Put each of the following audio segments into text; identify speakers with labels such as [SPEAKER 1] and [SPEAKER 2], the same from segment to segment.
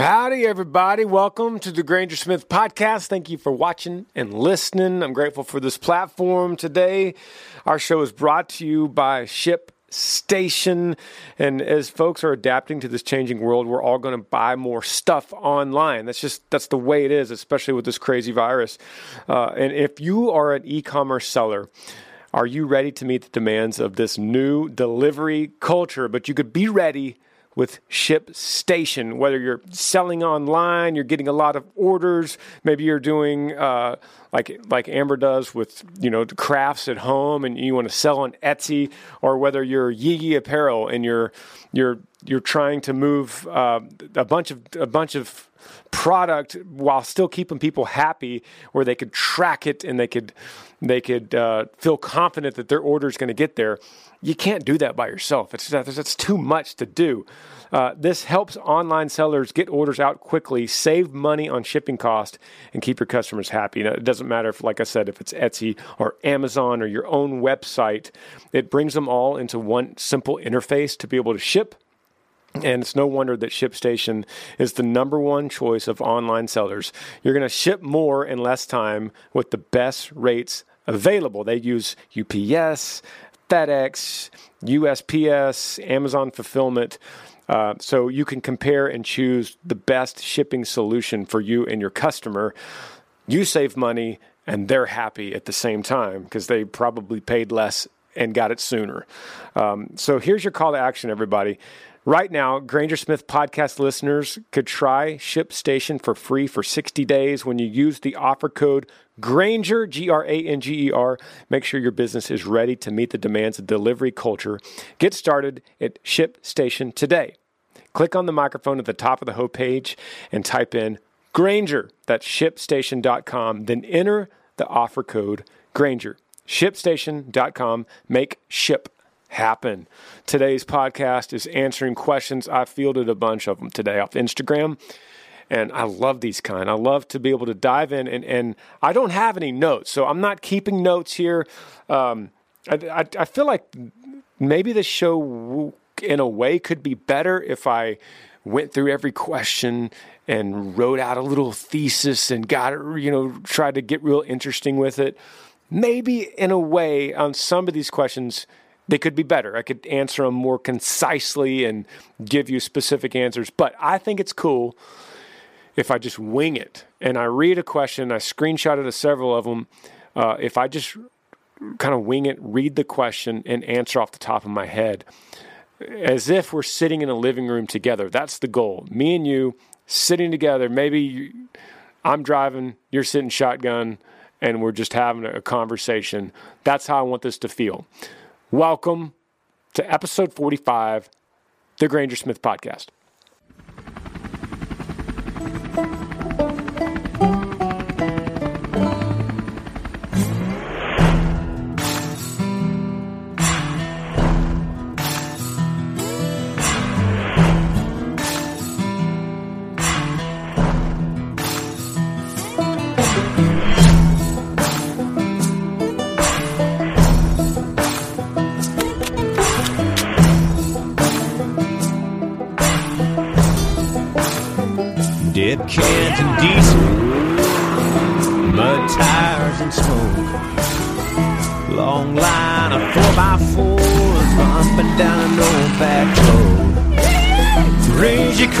[SPEAKER 1] Howdy, everybody. Welcome to the Granger Smith podcast. Thank you for watching and listening. I'm grateful for this platform today. Our show is brought to you by Ship Station. And as folks are adapting to this changing world, we're all going to buy more stuff online. That's just, that's the way it is, especially with this crazy virus. Uh, and if you are an e commerce seller, are you ready to meet the demands of this new delivery culture? But you could be ready with ShipStation. Whether you're selling online, you're getting a lot of orders. Maybe you're doing uh, like like Amber does with you know crafts at home, and you want to sell on Etsy, or whether you're Yee Apparel and you're you're you're trying to move uh, a bunch of a bunch of product while still keeping people happy, where they could track it and they could they could uh, feel confident that their order is going to get there you can't do that by yourself. It's that's too much to do. Uh, this helps online sellers get orders out quickly, save money on shipping cost, and keep your customers happy. Now, it doesn't matter if, like I said, if it's Etsy or Amazon or your own website. It brings them all into one simple interface to be able to ship. And it's no wonder that ShipStation is the number one choice of online sellers. You're going to ship more in less time with the best rates available. They use UPS, FedEx, USPS, Amazon Fulfillment. Uh, so you can compare and choose the best shipping solution for you and your customer. You save money and they're happy at the same time because they probably paid less and got it sooner. Um, so here's your call to action, everybody. Right now, Granger Smith podcast listeners could try ShipStation for free for 60 days when you use the offer code Granger, G R A N G E R. Make sure your business is ready to meet the demands of delivery culture. Get started at ShipStation today. Click on the microphone at the top of the homepage and type in Granger. That's shipstation.com. Then enter the offer code Granger. ShipStation.com. Make ship happen. Today's podcast is answering questions. I fielded a bunch of them today off Instagram. And I love these kind. I love to be able to dive in, and, and I don't have any notes, so I'm not keeping notes here. Um, I, I, I feel like maybe the show, in a way, could be better if I went through every question and wrote out a little thesis and got it, you know, tried to get real interesting with it. Maybe in a way, on some of these questions, they could be better. I could answer them more concisely and give you specific answers. But I think it's cool if I just wing it and I read a question, I screenshotted a several of them. Uh, if I just kind of wing it, read the question, and answer off the top of my head, as if we're sitting in a living room together. That's the goal. Me and you sitting together. Maybe I'm driving, you're sitting shotgun, and we're just having a conversation. That's how I want this to feel. Welcome to episode 45, the Granger Smith Podcast.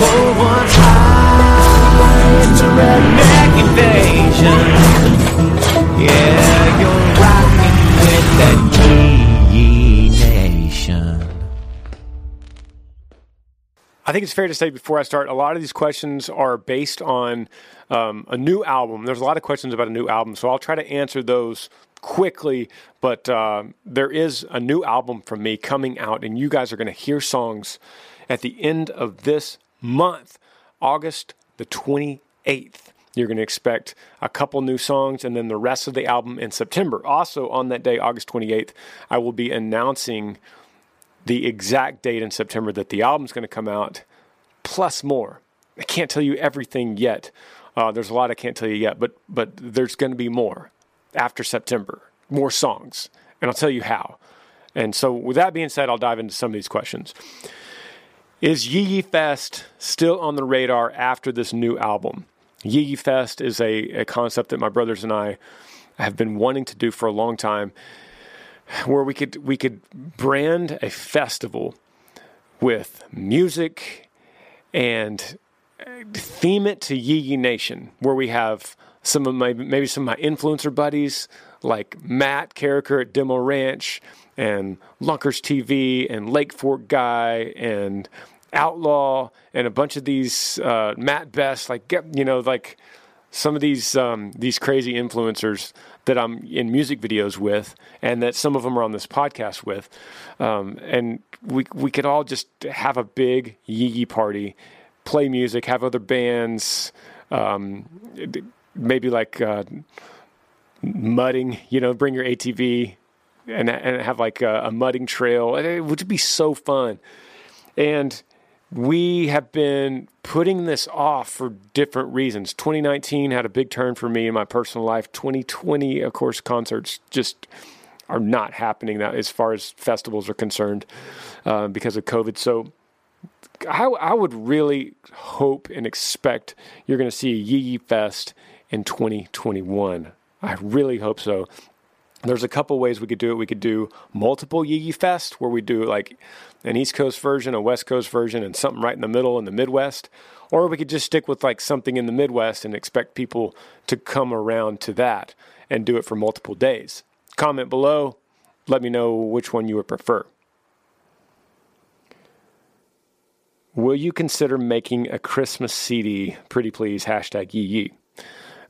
[SPEAKER 2] Cold ones high, it's a redneck invasion. Yeah, you're rocking with that Nation.
[SPEAKER 1] I think it's fair to say before I start, a lot of these questions are based on um, a new album. There's a lot of questions about a new album, so I'll try to answer those quickly. But uh, there is a new album from me coming out, and you guys are going to hear songs at the end of this month, August the 28th. You're going to expect a couple new songs and then the rest of the album in September. Also, on that day, August 28th, I will be announcing the exact date in September that the album's going to come out, plus more. I can't tell you everything yet. Uh, there's a lot I can't tell you yet, but but there's going to be more after September, more songs, and I'll tell you how. And so, with that being said, I'll dive into some of these questions. Is Yee Yee Fest still on the radar after this new album? Yee Yee Fest is a, a concept that my brothers and I have been wanting to do for a long time, where we could we could brand a festival with music and theme it to Yee Yee Nation, where we have some of my maybe some of my influencer buddies like Matt Carriker at Demo Ranch and Lunkers TV and Lake Fork Guy and Outlaw and a bunch of these uh, Mat Best, like you know, like some of these um, these crazy influencers that I'm in music videos with, and that some of them are on this podcast with, um, and we we could all just have a big Yee party, play music, have other bands, um, maybe like uh, mudding, you know, bring your ATV and and have like a, a mudding trail. It would be so fun, and we have been putting this off for different reasons. 2019 had a big turn for me in my personal life. 2020, of course, concerts just are not happening that as far as festivals are concerned uh, because of COVID. So I, I, would really hope and expect you're going to see a Yee Yee Fest in 2021. I really hope so. There's a couple ways we could do it. We could do multiple Yee Fest, where we do like an East Coast version, a West Coast version, and something right in the middle in the Midwest. Or we could just stick with like something in the Midwest and expect people to come around to that and do it for multiple days. Comment below. Let me know which one you would prefer. Will you consider making a Christmas CD? Pretty please, hashtag yee yee.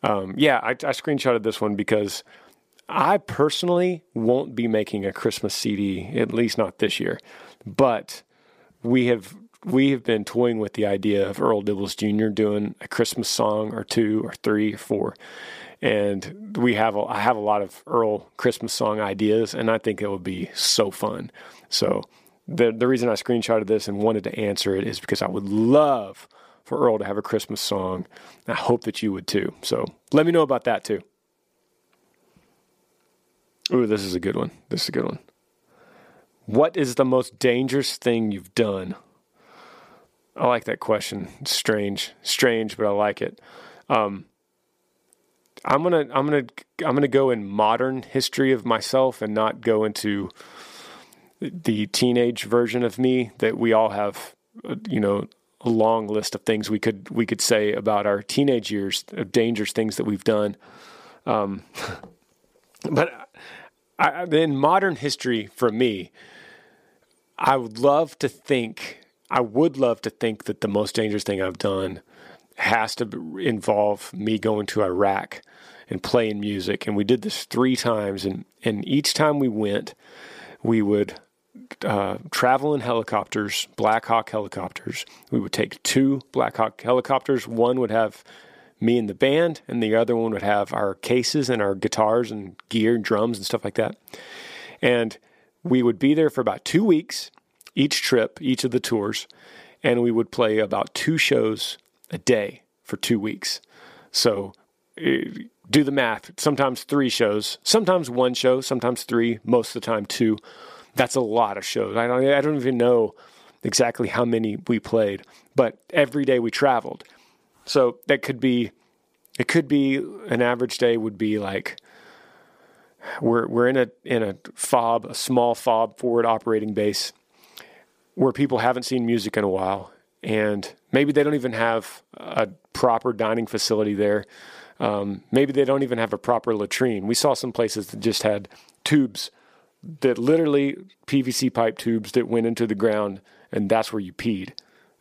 [SPEAKER 1] Um, yeah, I, I screenshotted this one because I personally won't be making a Christmas CD, at least not this year. But we have we have been toying with the idea of Earl Dibbles Jr. doing a Christmas song or two or three or four. And we have a, I have a lot of Earl Christmas song ideas, and I think it would be so fun. So the the reason I screenshotted this and wanted to answer it is because I would love for Earl to have a Christmas song. I hope that you would too. So let me know about that too. Ooh, this is a good one. This is a good one. What is the most dangerous thing you've done? I like that question. It's strange, strange, but I like it. Um, I'm gonna, I'm gonna, I'm gonna go in modern history of myself and not go into the teenage version of me that we all have. Uh, you know, a long list of things we could we could say about our teenage years of dangerous things that we've done. Um, but I, in modern history, for me, I would love to think, I would love to think that the most dangerous thing I've done has to involve me going to Iraq and playing music. And we did this three times, and and each time we went, we would uh, travel in helicopters, Black Hawk helicopters. We would take two Black Hawk helicopters. One would have me and the band, and the other one would have our cases and our guitars and gear and drums and stuff like that. And we would be there for about two weeks, each trip, each of the tours, and we would play about two shows a day for two weeks. So eh, do the math. Sometimes three shows, sometimes one show, sometimes three, most of the time two. That's a lot of shows. I don't, I don't even know exactly how many we played, but every day we traveled. So that could be, it could be an average day would be like we're we're in a in a fob, a small fob forward operating base where people haven't seen music in a while, and maybe they don't even have a proper dining facility there. Um, maybe they don't even have a proper latrine. We saw some places that just had tubes that literally PVC pipe tubes that went into the ground, and that's where you peed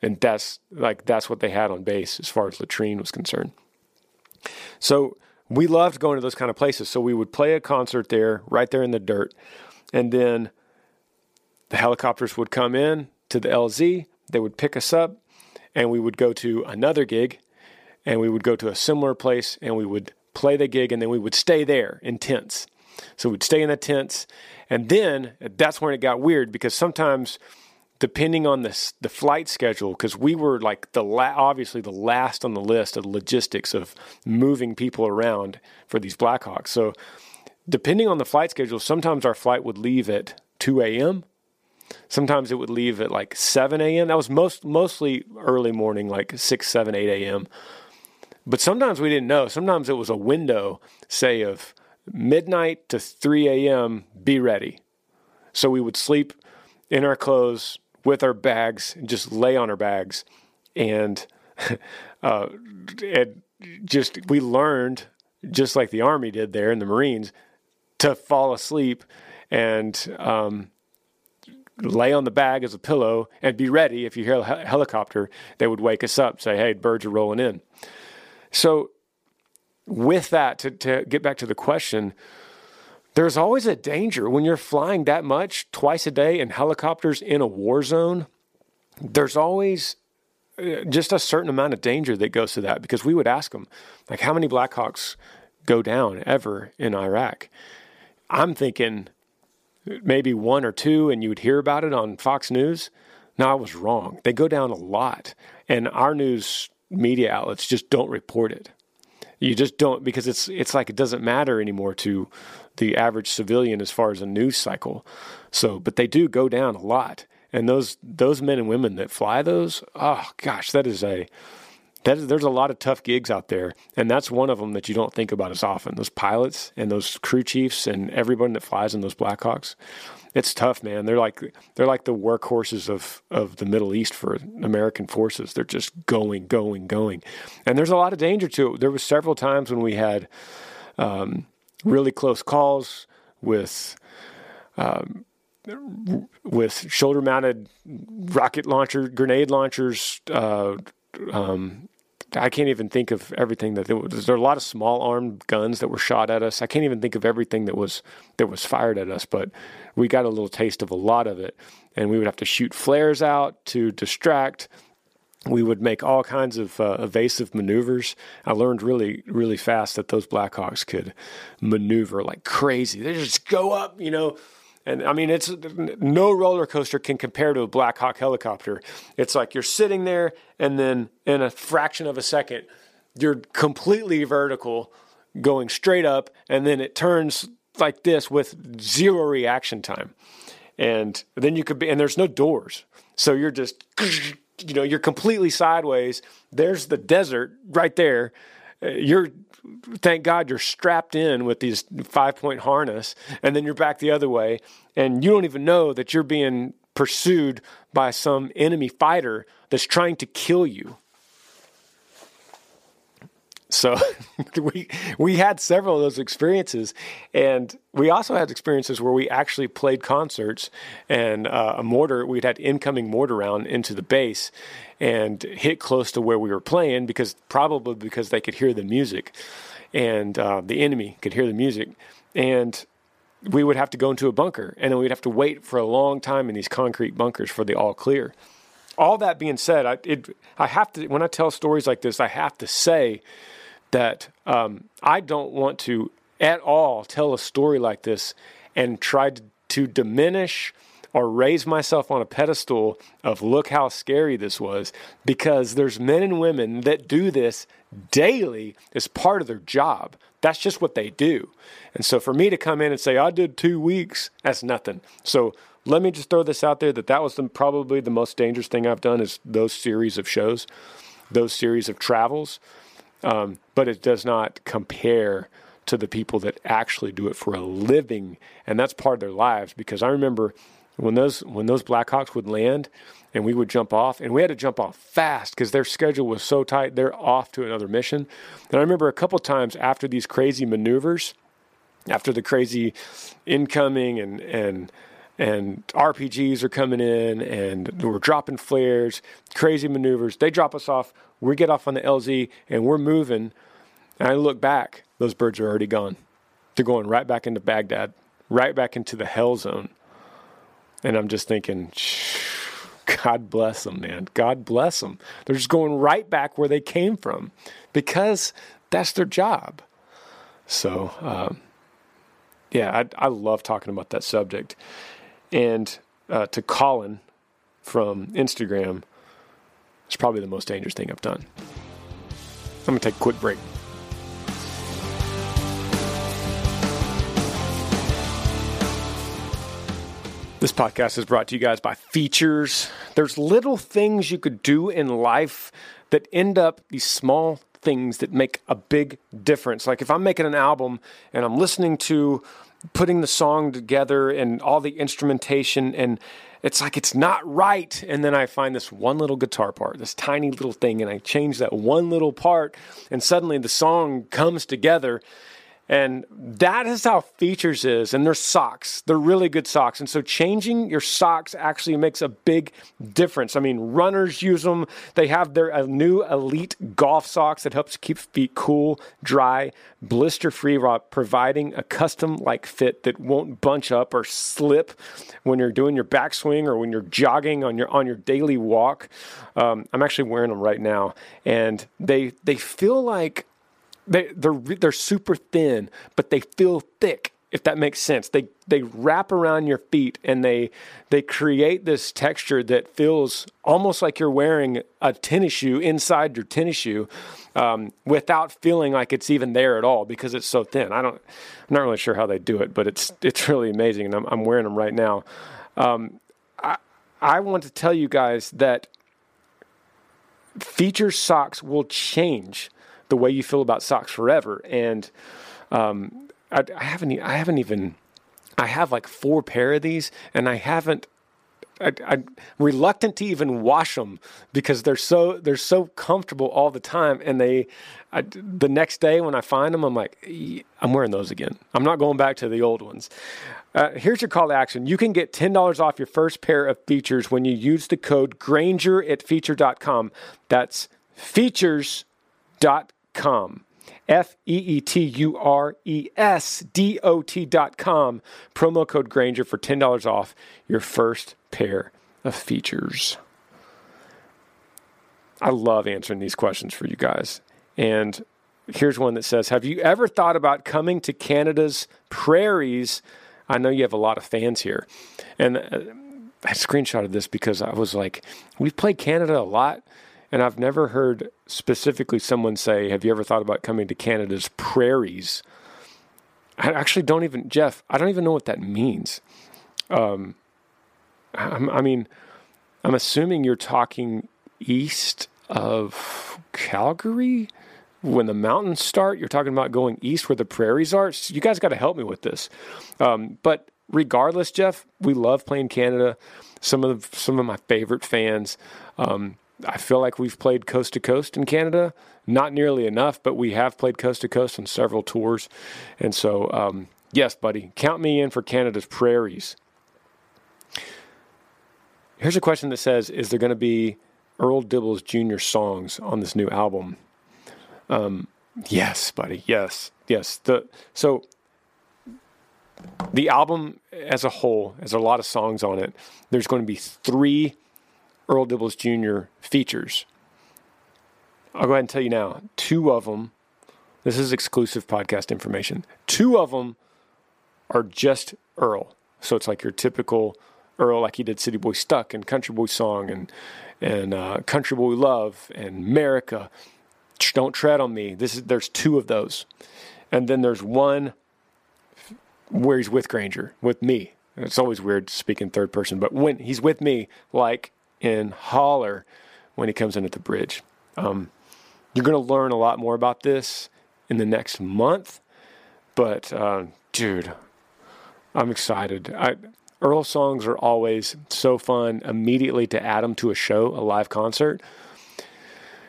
[SPEAKER 1] and that's like that's what they had on base as far as latrine was concerned. So we loved going to those kind of places. So we would play a concert there, right there in the dirt, and then the helicopters would come in to the LZ. They would pick us up, and we would go to another gig, and we would go to a similar place, and we would play the gig, and then we would stay there in tents. So we'd stay in the tents, and then that's when it got weird because sometimes depending on the the flight schedule, because we were like the la- obviously the last on the list of logistics of moving people around for these Blackhawks. So, depending on the flight schedule, sometimes our flight would leave at 2 a.m. Sometimes it would leave at like 7 a.m. That was most mostly early morning, like 6, 7, 8 a.m. But sometimes we didn't know. Sometimes it was a window, say, of midnight to 3 a.m., be ready. So we would sleep in our clothes with our bags and just lay on our bags. And, uh, and just, we learned, just like the Army did there and the Marines, to fall asleep and um, lay on the bag as a pillow and be ready. If you hear a helicopter, they would wake us up, say, hey, birds are rolling in. So, with that, to, to get back to the question, there's always a danger when you're flying that much twice a day in helicopters in a war zone. There's always uh, just a certain amount of danger that goes to that because we would ask them, like, how many Blackhawks go down ever in Iraq? I'm thinking maybe one or two, and you would hear about it on Fox News. No, I was wrong. They go down a lot, and our news media outlets just don't report it. You just don't because it's it's like it doesn't matter anymore to the average civilian as far as a news cycle. So, but they do go down a lot, and those those men and women that fly those, oh gosh, that is a there's a lot of tough gigs out there, and that's one of them that you don't think about as often. Those pilots and those crew chiefs and everyone that flies in those Blackhawks, it's tough, man. They're like they're like the workhorses of of the Middle East for American forces. They're just going, going, going, and there's a lot of danger to it. There was several times when we had um, really close calls with. Um, with shoulder mounted rocket launcher, grenade launchers, uh, um, I can't even think of everything that there was. There are a lot of small armed guns that were shot at us. I can't even think of everything that was that was fired at us, but we got a little taste of a lot of it. And we would have to shoot flares out to distract. We would make all kinds of uh, evasive maneuvers. I learned really, really fast that those Blackhawks could maneuver like crazy. They just go up, you know, and I mean, it's no roller coaster can compare to a Black Hawk helicopter. It's like you're sitting there, and then in a fraction of a second, you're completely vertical, going straight up, and then it turns like this with zero reaction time. And then you could be, and there's no doors. So you're just, you know, you're completely sideways. There's the desert right there. Uh, you're thank God you're strapped in with these five point harness, and then you're back the other way, and you don't even know that you're being pursued by some enemy fighter that's trying to kill you. So we we had several of those experiences, and we also had experiences where we actually played concerts, and uh, a mortar we'd had incoming mortar round into the base, and hit close to where we were playing because probably because they could hear the music, and uh, the enemy could hear the music, and we would have to go into a bunker, and then we'd have to wait for a long time in these concrete bunkers for the all clear. All that being said, I it, I have to when I tell stories like this, I have to say that um, I don't want to at all tell a story like this and try to, to diminish or raise myself on a pedestal of look how scary this was because there's men and women that do this daily as part of their job. That's just what they do. And so for me to come in and say, I did two weeks, that's nothing. So let me just throw this out there that that was the, probably the most dangerous thing I've done is those series of shows, those series of travels um, but it does not compare to the people that actually do it for a living, and that's part of their lives. Because I remember when those when those Blackhawks would land, and we would jump off, and we had to jump off fast because their schedule was so tight. They're off to another mission, and I remember a couple times after these crazy maneuvers, after the crazy incoming and and and RPGs are coming in and we're dropping flares, crazy maneuvers. They drop us off. We get off on the LZ and we're moving. And I look back, those birds are already gone. They're going right back into Baghdad, right back into the hell zone. And I'm just thinking, God bless them, man. God bless them. They're just going right back where they came from because that's their job. So, um, yeah, I, I love talking about that subject. And uh, to Colin from Instagram, it's probably the most dangerous thing I've done. I'm going to take a quick break. This podcast is brought to you guys by Feetures. There's little things you could do in life that end up these small things that make a big difference. Like if I'm making an album and I'm listening to putting the song together and all the instrumentation and it's like it's not right. And then i find this one little guitar part this tiny little thing and i change that one little part and suddenly the song comes together and that is how Feetures is. And they're socks. They're really good socks. And so changing your socks actually makes a big difference. I mean, runners use them. They have their uh, new elite golf socks that helps keep feet cool, dry, blister free, while providing a custom like fit that won't bunch up or slip when you're doing your backswing or when you're jogging on your on your daily walk. Um, I'm actually wearing them right now, and they they feel like they, they're they're super thin, but they feel thick. If that makes sense, they they wrap around your feet and they they create this texture that feels almost like you're wearing a tennis shoe inside your tennis shoe, um, without feeling like it's even there at all because it's so thin. I don't, I'm not really sure how they do it, but it's it's really amazing, and I'm, I'm wearing them right now. Um, I I want to tell you guys that feature socks will change the way you feel about socks forever. And um, I, I haven't I haven't even I have like four pair of these, and I haven't. I, am reluctant to even wash them because they're so they're so comfortable all the time, and they I, the next day when I find them, I'm like, I'm wearing those again. I'm not going back to the old ones. Uh, here's your call to action. You can get $10 off your first pair of Feetures when you use the code Granger at feature.com. That's feetures.com com. F E E T U R E S D O T dot com. Promo code Granger for $10 off your first pair of Feetures. I love answering these questions for you guys. And here's one that says Have you ever thought about coming to Canada's prairies? I know you have a lot of fans here. And uh, I screenshotted this because I was like, we've played Canada a lot and I've never heard specifically someone say, Have you ever thought about coming to Canada's prairies? I actually don't even, Jeff, I don't even know what that means. Um, I mean, I'm assuming you're talking east of Calgary when the mountains start. You're talking about going east where the prairies are. So you guys got to help me with this. Um, but regardless, Jeff, we love playing Canada. Some of the, some of my favorite fans. Um, I feel like we've played coast to coast in Canada. Not nearly enough, but we have played coast to coast on several tours. And so, um, yes, buddy, count me in for Canada's prairies. Here's a question that says Is there going to be Earl Dibbles Jr. songs on this new album? Um, yes, buddy. Yes, yes. The so the album as a whole has a lot of songs on it. There's going to be three Earl Dibbles Jr. features. I'll go ahead and tell you now two of them, this is exclusive podcast information. Two of them are just Earl. So it's like your typical Earl, like he did City Boy Stuck and Country Boy Song and, and uh, Country Boy Love and America. Don't Tread on Me. This is, there's two of those. And then there's one where he's with Granger, with me. It's always weird speaking third person, but when he's with me, like in Holler when he comes in at the bridge. Um, you're going to learn a lot more about this in the next month, but uh, dude, I'm excited. I, Earl songs are always so fun immediately to add them to a show, a live concert.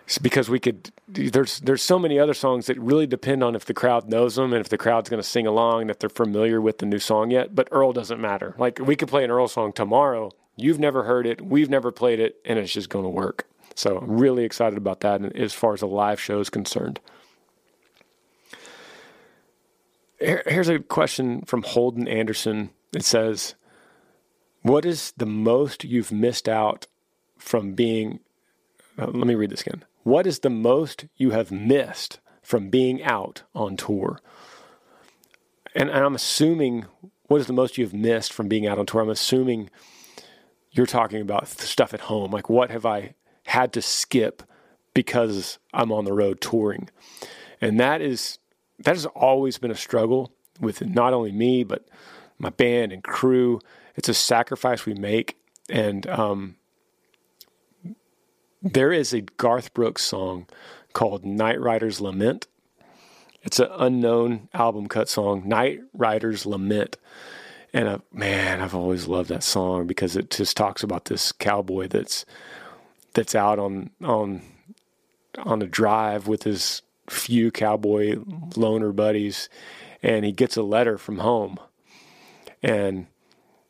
[SPEAKER 1] It's because we could there's there's so many other songs that really depend on if the crowd knows them and if the crowd's going to sing along and if they're familiar with the new song yet. But Earl doesn't matter. Like we could play an Earl song tomorrow You've never heard it, we've never played it, and it's just going to work. So I'm really excited about that as far as a live show is concerned. Here's a question from Holden Anderson. It says, What is the most you've missed out from being? Uh, let me read this again. What is the most you have missed from being out on tour? And, and I'm assuming, what is the most you've missed from being out on tour? I'm assuming you're talking about stuff at home. Like, what have I had to skip because I'm on the road touring? And that is that has always been a struggle with not only me but my band and crew. it's a sacrifice we make. And um, there is a Garth Brooks song called Night Rider's Lament. It's an unknown album cut song, Night Rider's Lament. And uh, man, I've always loved that song because it just talks about this cowboy that's that's out on on on a drive with his few cowboy loner buddies, and he gets a letter from home, and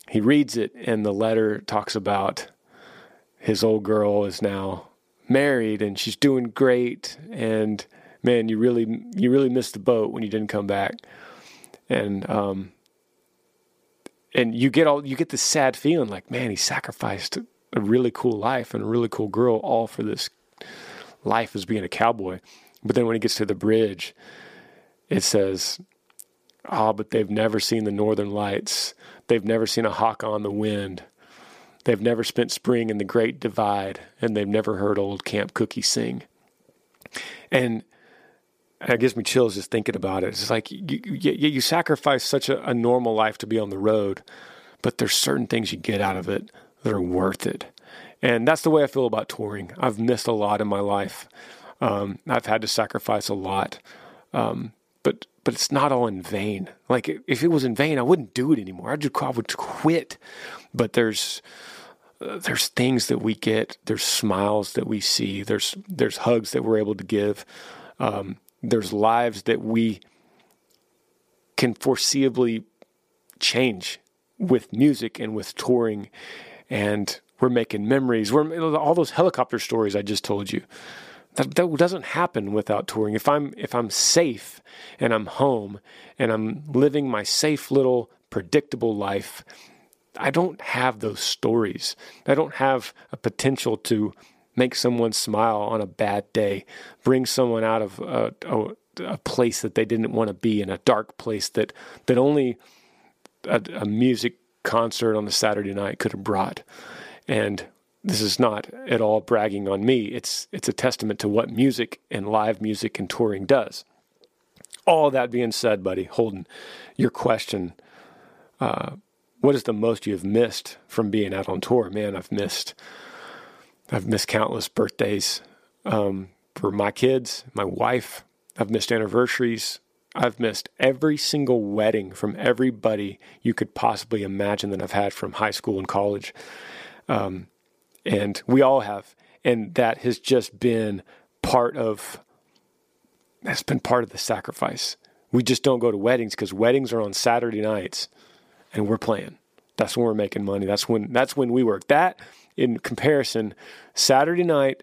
[SPEAKER 1] he reads it, and the letter talks about his old girl is now married and she's doing great, and man, you really you really missed the boat when you didn't come back, and um, and you get all you get this sad feeling like, man, he sacrificed a really cool life and a really cool girl all for this life as being a cowboy. But then when he gets to the bridge, it says, Ah, oh, but they've never seen the northern lights. They've never seen a hawk on the wind. They've never spent spring in the Great Divide, and they've never heard old Camp Cookie sing. And it gives me chills just thinking about it. It's like you, you, you sacrifice such a, a normal life to be on the road, but there's certain things you get out of it that are worth it. And that's the way I feel about touring. I've missed a lot in my life. Um, I've had to sacrifice a lot. Um, but but it's not all in vain. Like if it was in vain, I wouldn't do it anymore. I just I would quit. But there's uh, there's things that we get. There's smiles that we see. There's there's hugs that we're able to give. Um, there's lives that we can foreseeably change with music and with touring and we're making memories. We're all those helicopter stories I just told you. That, that doesn't happen without touring. If I'm if I'm safe and I'm home and I'm living my safe little predictable life, I don't have those stories. I don't have a potential to make someone smile on a bad day, bring someone out of a, a, a place that they didn't want to be in, a dark place that that only a, a music concert on the Saturday night could have brought. And this is not at all bragging on me. It's it's a testament to what music and live music and touring does. All that being said, buddy, Holden, your question, uh, what is the most you have missed from being out on tour? Man, I've missed I've missed countless birthdays um, for my kids, my wife. I've missed anniversaries. I've missed every single wedding from everybody you could possibly imagine that I've had from high school and college. Um, and we all have. And that has just been part of, that's been part of the sacrifice. We just don't go to weddings because weddings are on Saturday nights and we're playing. That's when we're making money. That's when, that's when we work. That, in comparison, Saturday night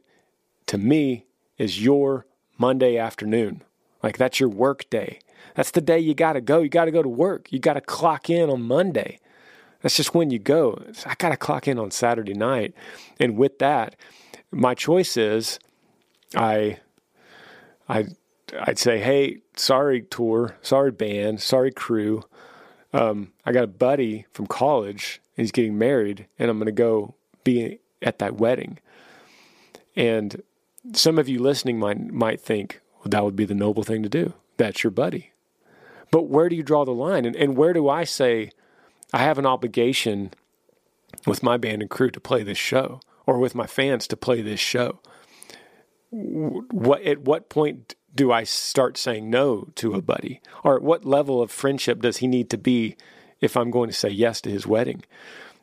[SPEAKER 1] to me is your Monday afternoon like that's your work day. That's the day you got to go. You got to go to work. You got to clock in on Monday. That's just when you go. I got to clock in on Saturday night. And with that, my choice is I I I'd say, "Hey, sorry tour, sorry band, sorry crew. Um, I got a buddy from college and he's getting married and I'm going to go be at that wedding." And some of you listening might might think, that would be the noble thing to do. That's your buddy. But where do you draw the line? And, and where do I say I have an obligation with my band and crew to play this show or with my fans to play this show? What, at what point do I start saying no to a buddy? Or at what level of friendship does he need to be if I'm going to say yes to his wedding?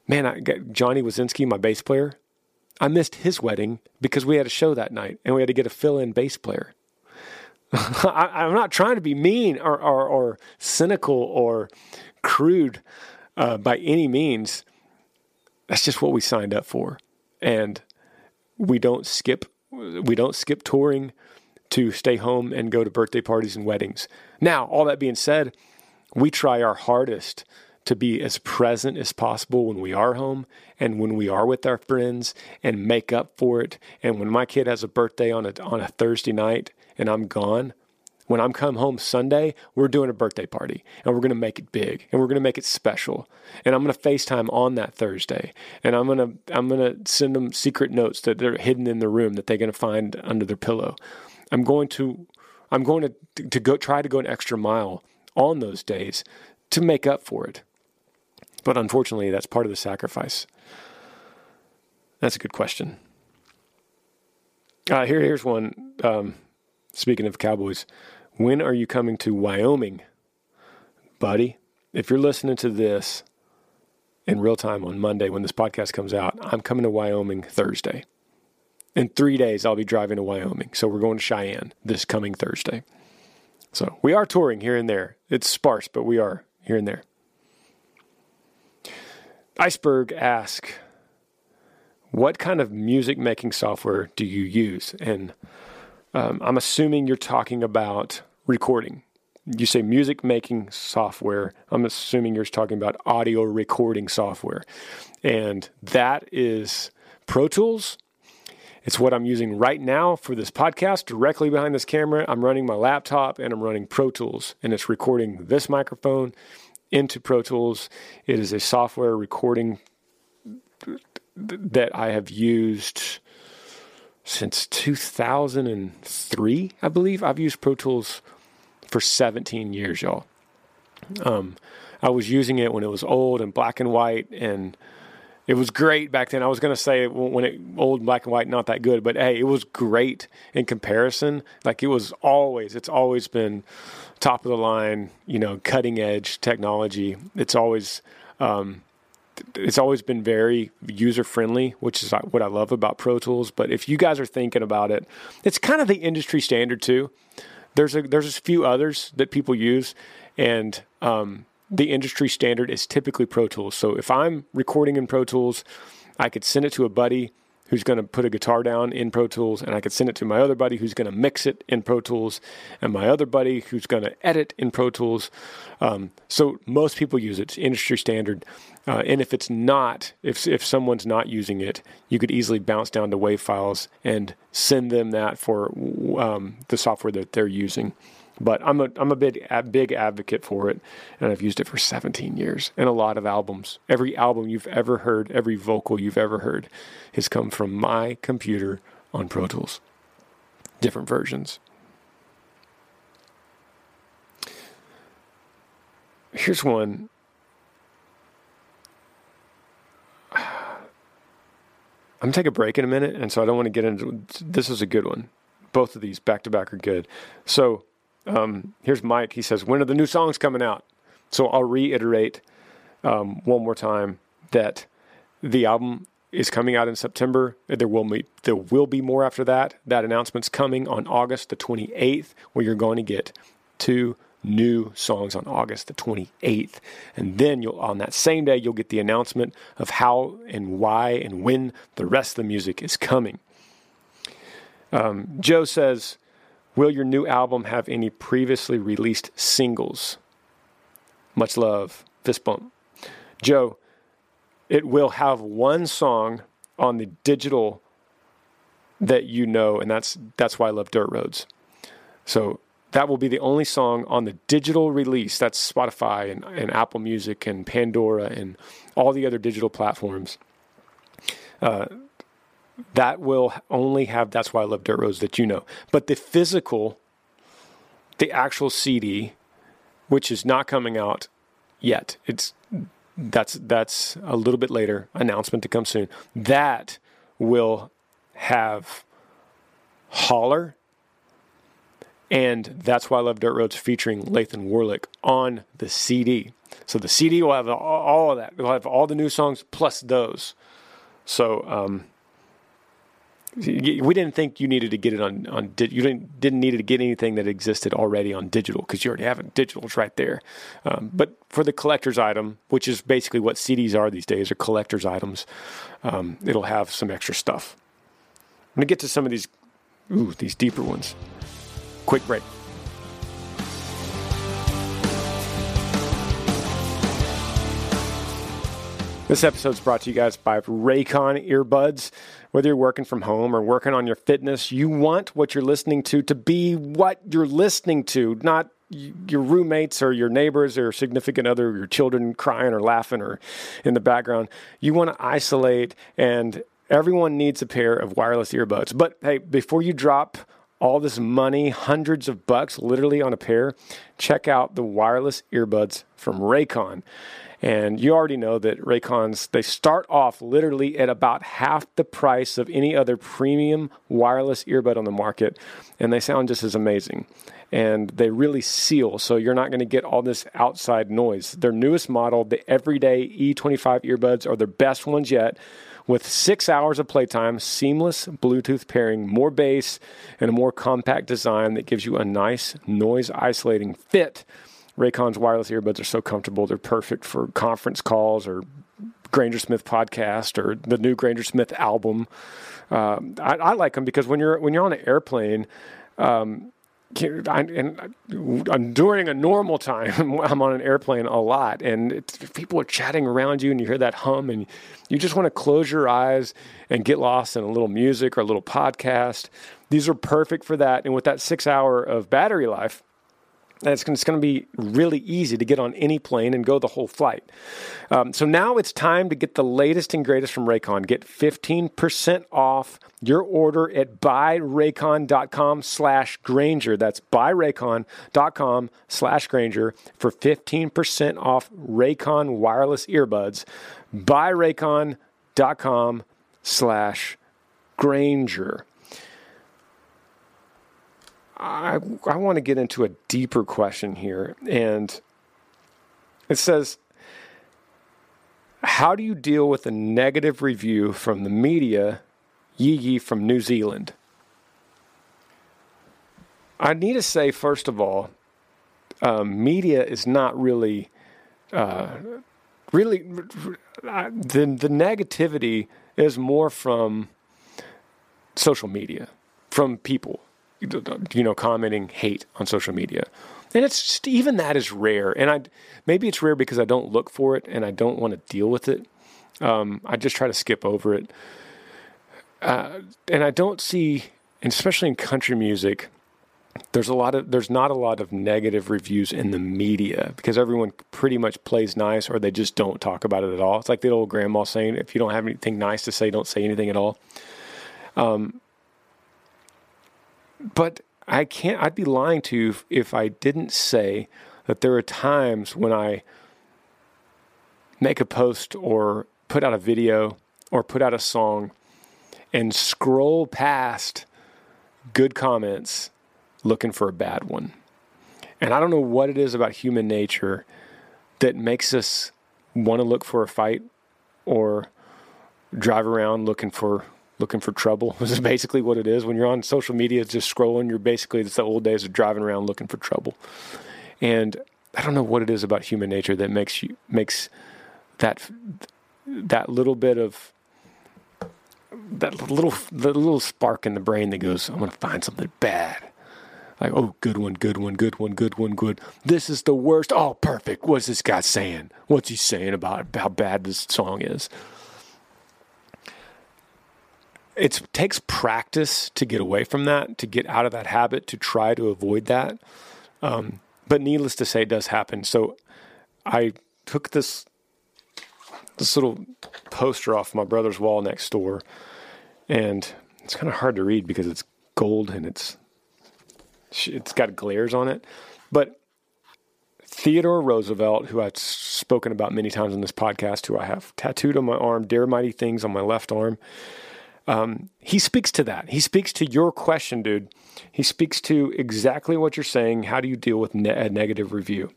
[SPEAKER 1] Man, I Johnny Wazinski, my bass player, I missed his wedding because we had a show that night and we had to get a fill in bass player. I, am not trying to be mean or, or, or cynical or crude uh, by any means. That's just what we signed up for, and we don't skip. We don't skip touring to stay home and go to birthday parties and weddings. Now, all that being said, we try our hardest to be as present as possible when we are home and when we are with our friends and make up for it. And when my kid has a birthday on a on a Thursday night and I'm gone, when I'm come home Sunday, we're doing a birthday party and we're going to make it big and we're going to make it special. And I'm going to FaceTime on that Thursday and I'm going to I'm going to send them secret notes that they're hidden in the room that they're going to find under their pillow. I'm going to I'm going to to go try to go an extra mile on those days to make up for it. But unfortunately, that's part of the sacrifice. That's a good question. Uh, here, here's one. Um, speaking of Cowboys, when are you coming to Wyoming, buddy? If you're listening to this in real time on Monday when this podcast comes out, I'm coming to Wyoming Thursday. In three days, I'll be driving to Wyoming. So we're going to Cheyenne this coming Thursday. So we are touring here and there. It's sparse, but we are here and there. Iceberg ask, what kind of music making software do you use? And um, I'm assuming you're talking about recording. You say music making software. I'm assuming you're talking about audio recording software. And that is Pro Tools. It's what I'm using right now for this podcast directly behind this camera. I'm running my laptop and I'm running Pro Tools, and it's recording this microphone into Pro Tools. It is a software recording that I have used since 2003, I believe. I've used Pro Tools for 17 years, y'all. Um, I was using it when it was old and black and white, and it was great back then. I was going to say when it old and black and white, not that good, but hey, it was great in comparison. Like it was always, it's always been top of the line, you know, cutting edge technology. It's always, um, it's always been very user friendly, which is what I love about Pro Tools. But if you guys are thinking about it, it's kind of the industry standard too. There's a there's a few others that people use, and um, the industry standard is typically Pro Tools. So if I'm recording in Pro Tools, I could send it to a buddy who's going to put a guitar down in Pro Tools, and I could send it to my other buddy who's going to mix it in Pro Tools, and my other buddy who's going to edit in Pro Tools. Um, so most people use it; it's industry standard. Uh, and if it's not, if if someone's not using it, you could easily bounce down to WAV files and send them that for um, the software that they're using. But I'm a I'm a big a big advocate for it, and I've used it for 17 years and a lot of albums. Every album you've ever heard, every vocal you've ever heard, has come from my computer on Pro Tools. Different versions. Here's one. I'm gonna take a break in a minute, and so I don't want to get into. This is a good one. Both of these back to back are good. So um, here's Mike. He says, "When are the new songs coming out?" So I'll reiterate um, one more time that the album is coming out in September. There will be there will be more after that. That announcement's coming on August the 28th, where you're going to get two new songs on August the 28th, and then you'll on that same day you'll get the announcement of how and why and when the rest of the music is coming. Um, Joe says Will your new album have any previously released singles? Much love. Fist bump. Joe, it will have one song on the digital that you know, and that's that's why I love Dirt Roads. So that will be the only song on the digital release. That's Spotify and, and Apple Music and Pandora and all the other digital platforms. Uh, that will only have that's why I love Dirt Roads that you know. But the physical, the actual CD, which is not coming out yet, it's that's that's a little bit later announcement to come soon. That will have Holler, and that's why I love Dirt Roads featuring Lathan Warlick on the CD. So the CD will have all of that. It'll have all the new songs plus those. So um, we didn't think you needed to get it on on you didn't didn't need to get anything that existed already on digital because you already have it. Digital right there. Um, but for the collector's item which is basically what CDs are these days are collector's items um, it'll have some extra stuff. I'm gonna get to some of these ooh these deeper ones. Quick break This episode is brought to you guys by Raycon earbuds. Whether you're working from home or working on your fitness, you want what you're listening to to be what you're listening to, not your roommates or your neighbors or significant other, or your children crying or laughing or in the background. You want to isolate, and everyone needs a pair of wireless earbuds. But hey, before you drop all this money, hundreds of bucks literally on a pair, check out the wireless earbuds from Raycon. And you already know that Raycons, they start off literally at about half the price of any other premium wireless earbud on the market. And they sound just as amazing. And they really seal, so you're not going to get all this outside noise. Their newest model, the Everyday E25 earbuds, are their best ones yet with six hours of playtime, seamless Bluetooth pairing, more bass, and a more compact design that gives you a nice noise isolating fit Raycon's wireless earbuds are so comfortable. They're perfect for conference calls or Granger Smith podcast or the new Granger Smith album. Um, I, I, like them because when you're when you're on an airplane, um, And uh, during a normal time, I'm on an airplane a lot, and people are chatting around you, and you hear that hum, and you just want to close your eyes and get lost in a little music or a little podcast. These are perfect for that, and with that six hour of battery life it's going to be really easy to get on any plane and go the whole flight. Um, so now it's time to get the latest and greatest from Raycon. Get 15% off your order at buyraycon.com slash Granger. That's buyraycon.com slash Granger for 15% off Raycon wireless earbuds. Buyraycon.com slash Granger. I, I want to get into a deeper question here. And it says, How do you deal with a negative review from the media, Yee Yee from New Zealand? I need to say, first of all, um, media is not really, uh, really, uh, the, the negativity is more from social media, from people you know, commenting hate on social media. And it's just, even that is rare. And I maybe it's rare because I don't look for it and I don't want to deal with it. Um, I just try to skip over it. Uh, and I don't see, especially in country music, there's a lot of there's not a lot of negative reviews in the media because everyone pretty much plays nice or they just don't talk about it at all. It's like the old grandma saying, if you don't have anything nice to say, don't say anything at all. Um, but I can't, I'd be lying to you if, I didn't say that there are times when I make a post or put out a video or put out a song and scroll past good comments looking for a bad one. And I don't know what it is about human nature that makes us want to look for a fight or drive around looking for looking for trouble. Is basically what it is. When you're on social media, just scrolling, you're basically, it's the old days of driving around looking for trouble. And I don't know what it is about human nature that makes you, makes that, that little bit of, that little, the little spark in the brain that goes, I'm going to find something bad. Like, oh, good one, good one, good one, good one, good. This is the worst. Oh, perfect. What's this guy saying? What's he saying about how bad this song is? It takes practice to get away from that, to get out of that habit, to try to avoid that. Um, but needless to say, it does happen. So I took this this little poster off my brother's wall next door, and it's kind of hard to read because it's gold and it's it's got glares on it. But Theodore Roosevelt, who I've spoken about many times on this podcast, who I have tattooed on my arm, dare mighty things on my left arm um, he speaks to that. He speaks to your question, dude. He speaks to exactly what you're saying. How do you deal with ne- a negative review?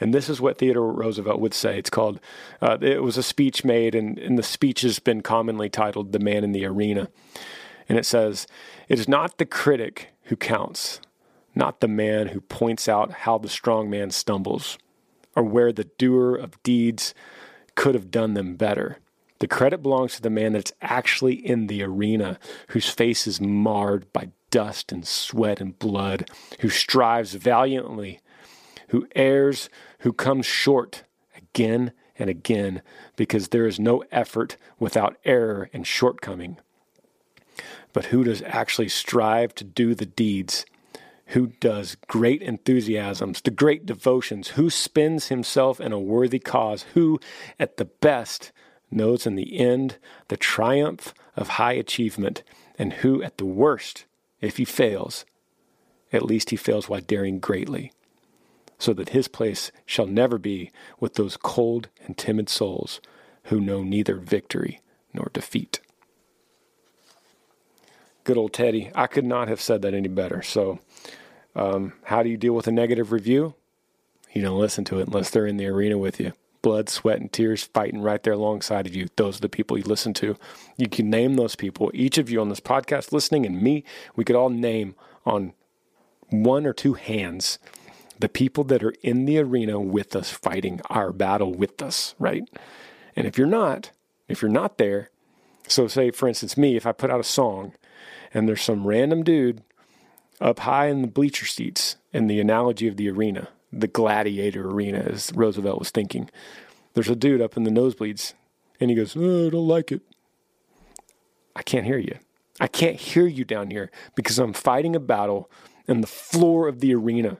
[SPEAKER 1] And this is what Theodore Roosevelt would say. It's called, uh, it was a speech made, and, and the speech has been commonly titled The Man in the Arena. And it says, It is not the critic who counts, not the man who points out how the strong man stumbles, or where the doer of deeds could have done them better. The credit belongs to the man that's actually in the arena, whose face is marred by dust and sweat and blood, who strives valiantly, who errs, who comes short again and again, because there is no effort without error and shortcoming. But who does actually strive to do the deeds? Who does great enthusiasms, the great devotions? Who spends himself in a worthy cause? Who, at the best, knows in the end the triumph of high achievement, and who at the worst if he fails, at least he fails while daring greatly, so that his place shall never be with those cold and timid souls who know neither victory nor defeat. Good old Teddy. I could not have said that any better. So, um, how do you deal with a negative review? You don't listen to it unless they're in the arena with you. Blood, sweat, and tears fighting right there alongside of you. Those are the people you listen to. You can name those people. Each of you on this podcast listening and me, we could all name on one or two hands the people that are in the arena with us fighting our battle with us, right? And if you're not, if you're not there, so say for instance me, if I put out a song and there's some random dude up high in the bleacher seats in the analogy of the arena, the gladiator arena, as Roosevelt was thinking. There's a dude up in the nosebleeds, and he goes, oh, I don't like it. I can't hear you. I can't hear you down here because I'm fighting a battle in the floor of the arena.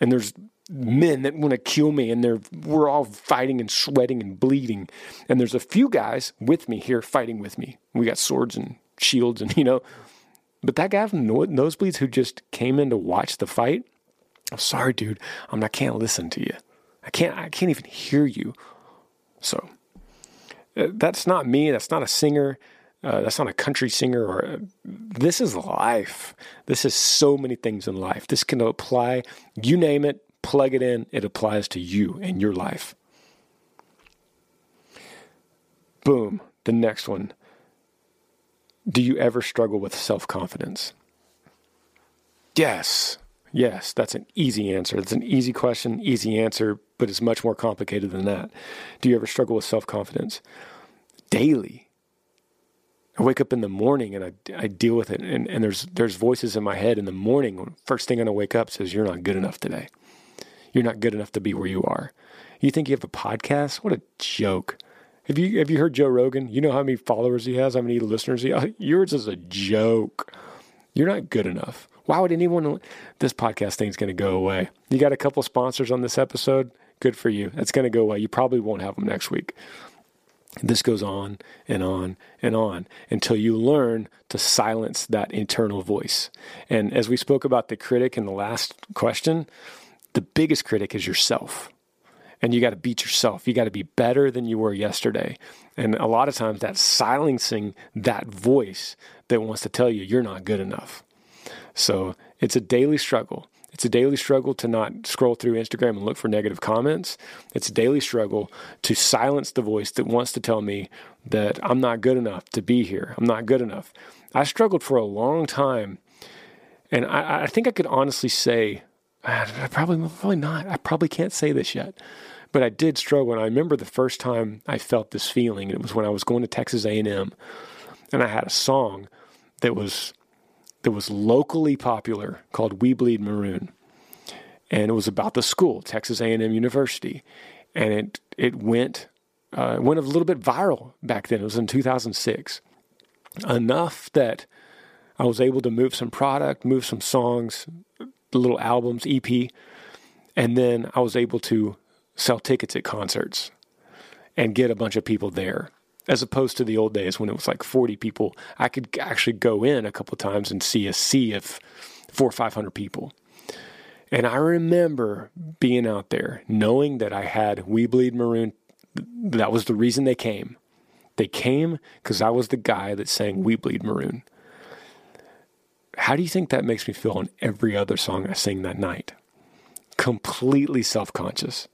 [SPEAKER 1] And there's men that want to kill me and they're we're all fighting and sweating and bleeding. And there's a few guys with me here fighting with me. We got swords and shields and you know. But that guy from nosebleeds who just came in to watch the fight, I'm sorry, dude. I'm, I can't listen to you. I can't. I can't even hear you. So uh, that's not me. That's not a singer. Uh, that's not a country singer. Or uh, this is life. This is so many things in life. This can apply. You name it. Plug it in. It applies to you and your life. Boom. The next one. Do you ever struggle with self confidence? Yes. Yes, that's an easy answer. That's an easy question, easy answer, but it's much more complicated than that. Do you ever struggle with self confidence? Daily. I wake up in the morning and I, I deal with it, and, and there's there's voices in my head in the morning. First thing I wake up says, "You're not good enough today. You're not good enough to be where you are." You think you have a podcast? What a joke! Have you have you heard Joe Rogan? You know how many followers he has, how many listeners he has. Yours is a joke. You're not good enough. Why would anyone? This podcast thing's going to go away. You got a couple sponsors on this episode. Good for you. It's going to go away. You probably won't have them next week. This goes on and on and on until you learn to silence that internal voice. And as we spoke about the critic in the last question, the biggest critic is yourself. And you got to beat yourself. You got to be better than you were yesterday. And a lot of times that's silencing that voice that wants to tell you you're not good enough. So it's a daily struggle. It's a daily struggle to not scroll through Instagram and look for negative comments. It's a daily struggle to silence the voice that wants to tell me that I'm not good enough to be here. I'm not good enough. I struggled for a long time. And I, I think I could honestly say, ah, I probably, probably not. I probably can't say this yet. But I did struggle. And I remember the first time I felt this feeling. It was when I was going to Texas A&M. And I had a song that was that was locally popular called We Bleed Maroon. And it was about the school, Texas A&M University. And it, it went, uh, went a little bit viral back then. It was in 2006. Enough that I was able to move some product, move some songs, little albums, EP. And then I was able to sell tickets at concerts and get a bunch of people there as opposed to the old days when it was like 40 people. I could actually go in a couple times and see a sea of four or 500 people. And I remember being out there knowing that I had We Bleed Maroon. That was the reason they came. They came because I was the guy that sang We Bleed Maroon. How do you think that makes me feel on every other song I sing that night? Completely self conscious.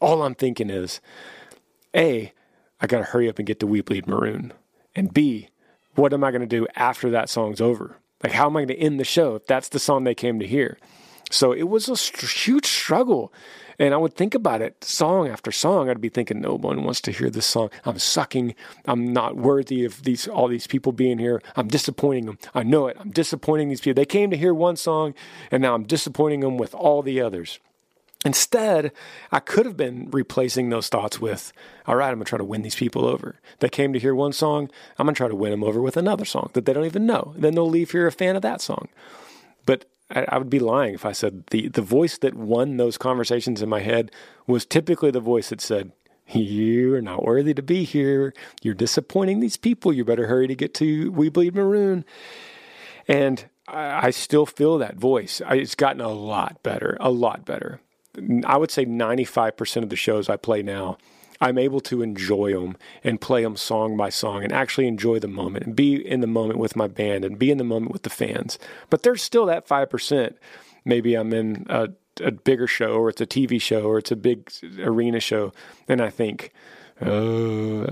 [SPEAKER 1] All I'm thinking is, A, I got to hurry up and get to We Bleed Maroon. And B, what am I going to do after that song's over? Like, how am I going to end the show if that's the song they came to hear? So it was a huge struggle. And I would think about it song after song. I'd be thinking, no one wants to hear this song. I'm sucking. I'm not worthy of these all these people being here. I'm disappointing them. I know it. I'm disappointing these people. They came to hear one song, and now I'm disappointing them with all the others. Instead, I could have been replacing those thoughts with, all right, I'm going to try to win these people over. They came to hear one song, I'm going to try to win them over with another song that they don't even know. Then they'll leave here a fan of that song. But I, I would be lying if I said the, the voice that won those conversations in my head was typically the voice that said, You're not worthy to be here. You're disappointing these people. You better hurry to get to We Bleed Maroon. And I, I still feel that voice. I, it's gotten a lot better, a lot better. I would say 95% of the shows I play now, I'm able to enjoy them and play them song by song and actually enjoy the moment and be in the moment with my band and be in the moment with the fans. But there's still that 5%. Maybe I'm in a, a bigger show or it's a TV show or it's a big arena show. And I think, oh,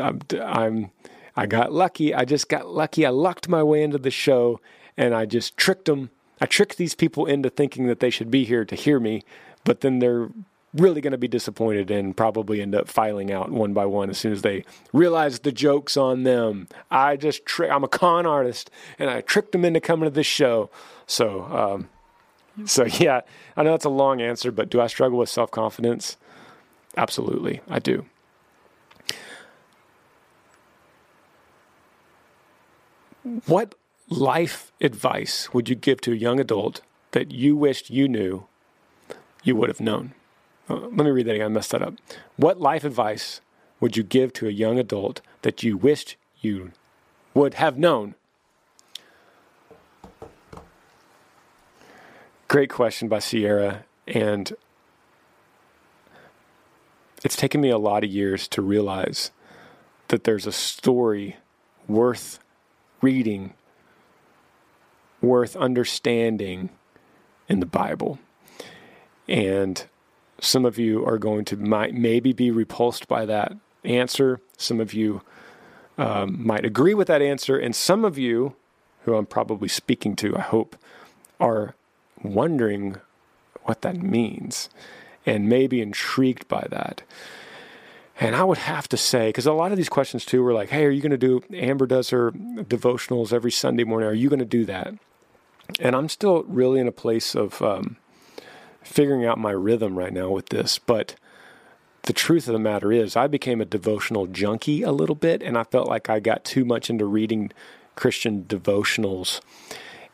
[SPEAKER 1] I'm, I'm I got lucky. I just got lucky. I lucked my way into the show and I just tricked them. I tricked these people into thinking that they should be here to hear me, but then they're really going to be disappointed and probably end up filing out one by one as soon as they realize the joke's on them. I just trick. I'm a con artist, and I tricked them into coming to this show. So, um, so yeah, I know that's a long answer, but do I struggle with self confidence? Absolutely, I do. What life advice would you give to a young adult that you wished you knew you would have known? Uh, let me read that again. I messed that up. What life advice would you give to a young adult that you wished you would have known? Great question by Sierra. And it's taken me a lot of years to realize that there's a story worth reading, worth understanding in the Bible. And some of you are going to might maybe be repulsed by that answer. Some of you um, might agree with that answer, and some of you, who I'm probably speaking to, I hope, are wondering what that means and maybe intrigued by that. And I would have to say, because a lot of these questions too were like, hey, are you going to do, Amber does her devotionals every Sunday morning. Are you going to do that? And I'm still really in a place of um, figuring out my rhythm right now with this. But the truth of the matter is, I became a devotional junkie a little bit, and I felt like I got too much into reading Christian devotionals.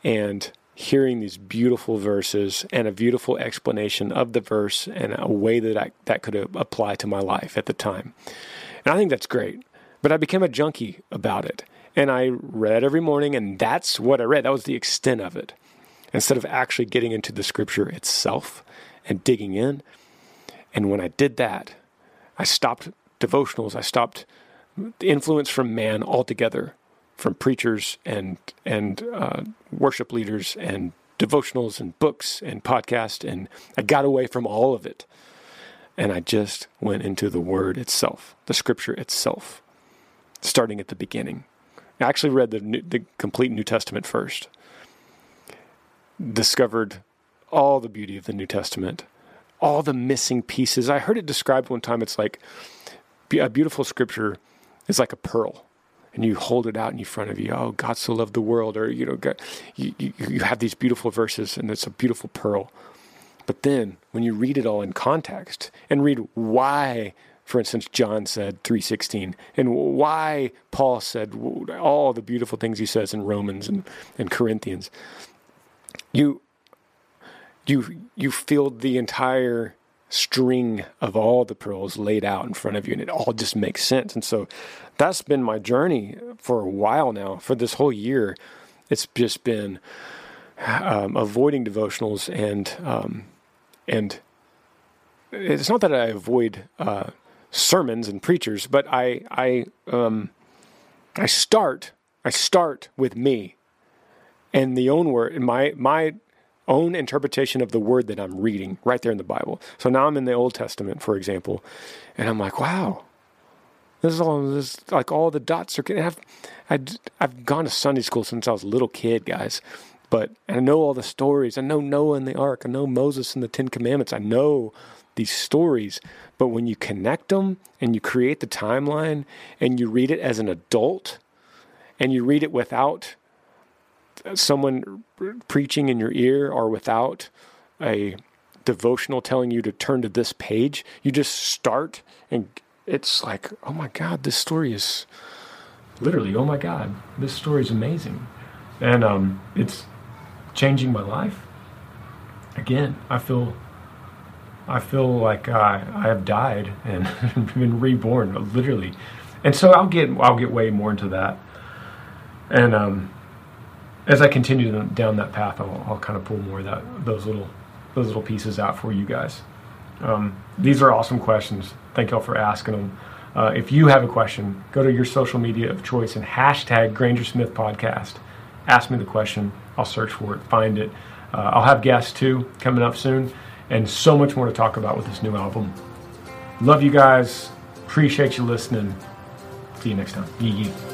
[SPEAKER 1] And hearing these beautiful verses and a beautiful explanation of the verse and a way that I, that could apply to my life at the time. And I think that's great. But I became a junkie about it. And I read every morning, and that's what I read. That was the extent of it. Instead of actually getting into the scripture itself and digging in. And when I did that, I stopped devotionals. I stopped influence from man altogether from preachers and and uh, worship leaders and devotionals and books and podcasts, and I got away from all of it, and I just went into the Word itself, the Scripture itself, starting at the beginning. I actually read the new, the complete New Testament first. Discovered all the beauty of the New Testament, all the missing pieces. I heard it described one time. It's like a beautiful Scripture is like a pearl and you hold it out in front of you. Oh, God so loved the world, or you know, God, you, you, you have these beautiful verses, and it's a beautiful pearl. But then, when you read it all in context and read why, for instance, John said 3:16, and why Paul said all the beautiful things he says in Romans and, and Corinthians, you you you feel the entire string of all the pearls laid out in front of you, and it all just makes sense. And so that's been my journey for a while now. For this whole year, it's just been um, avoiding devotionals and um, and it's not that I avoid uh, sermons and preachers, but I I um, I start I start with me and the own word my my own interpretation of the word that I'm reading right there in the Bible. So now I'm in the Old Testament, for example, and I'm like, wow, this is all this like all the dots are. I've I've, I've gone to Sunday school since I was a little kid, guys. But I know all the stories. I know Noah and the ark. I know Moses and the Ten Commandments. I know these stories. But when you connect them and you create the timeline and you read it as an adult and you read it without someone preaching in your ear or without a devotional telling you to turn to this page, you just start and it's like, oh my God, this story is literally, oh my God, this story is amazing. And um, it's changing my life. Again, I feel I feel like I, I have died and been reborn, literally. And so I'll get I'll get way more into that. And um, as I continue down that path, I'll, I'll kind of pull more of that those little those little pieces out for you guys. Um, these are awesome questions. Thank y'all for asking them. Uh, if you have a question, go to your social media of choice and hashtag Granger Smith Podcast. Ask me the question. I'll search for it, find it. Uh, I'll have guests too coming up soon, and so much more to talk about with this new album. Love you guys. Appreciate you listening. See you next time. Yee.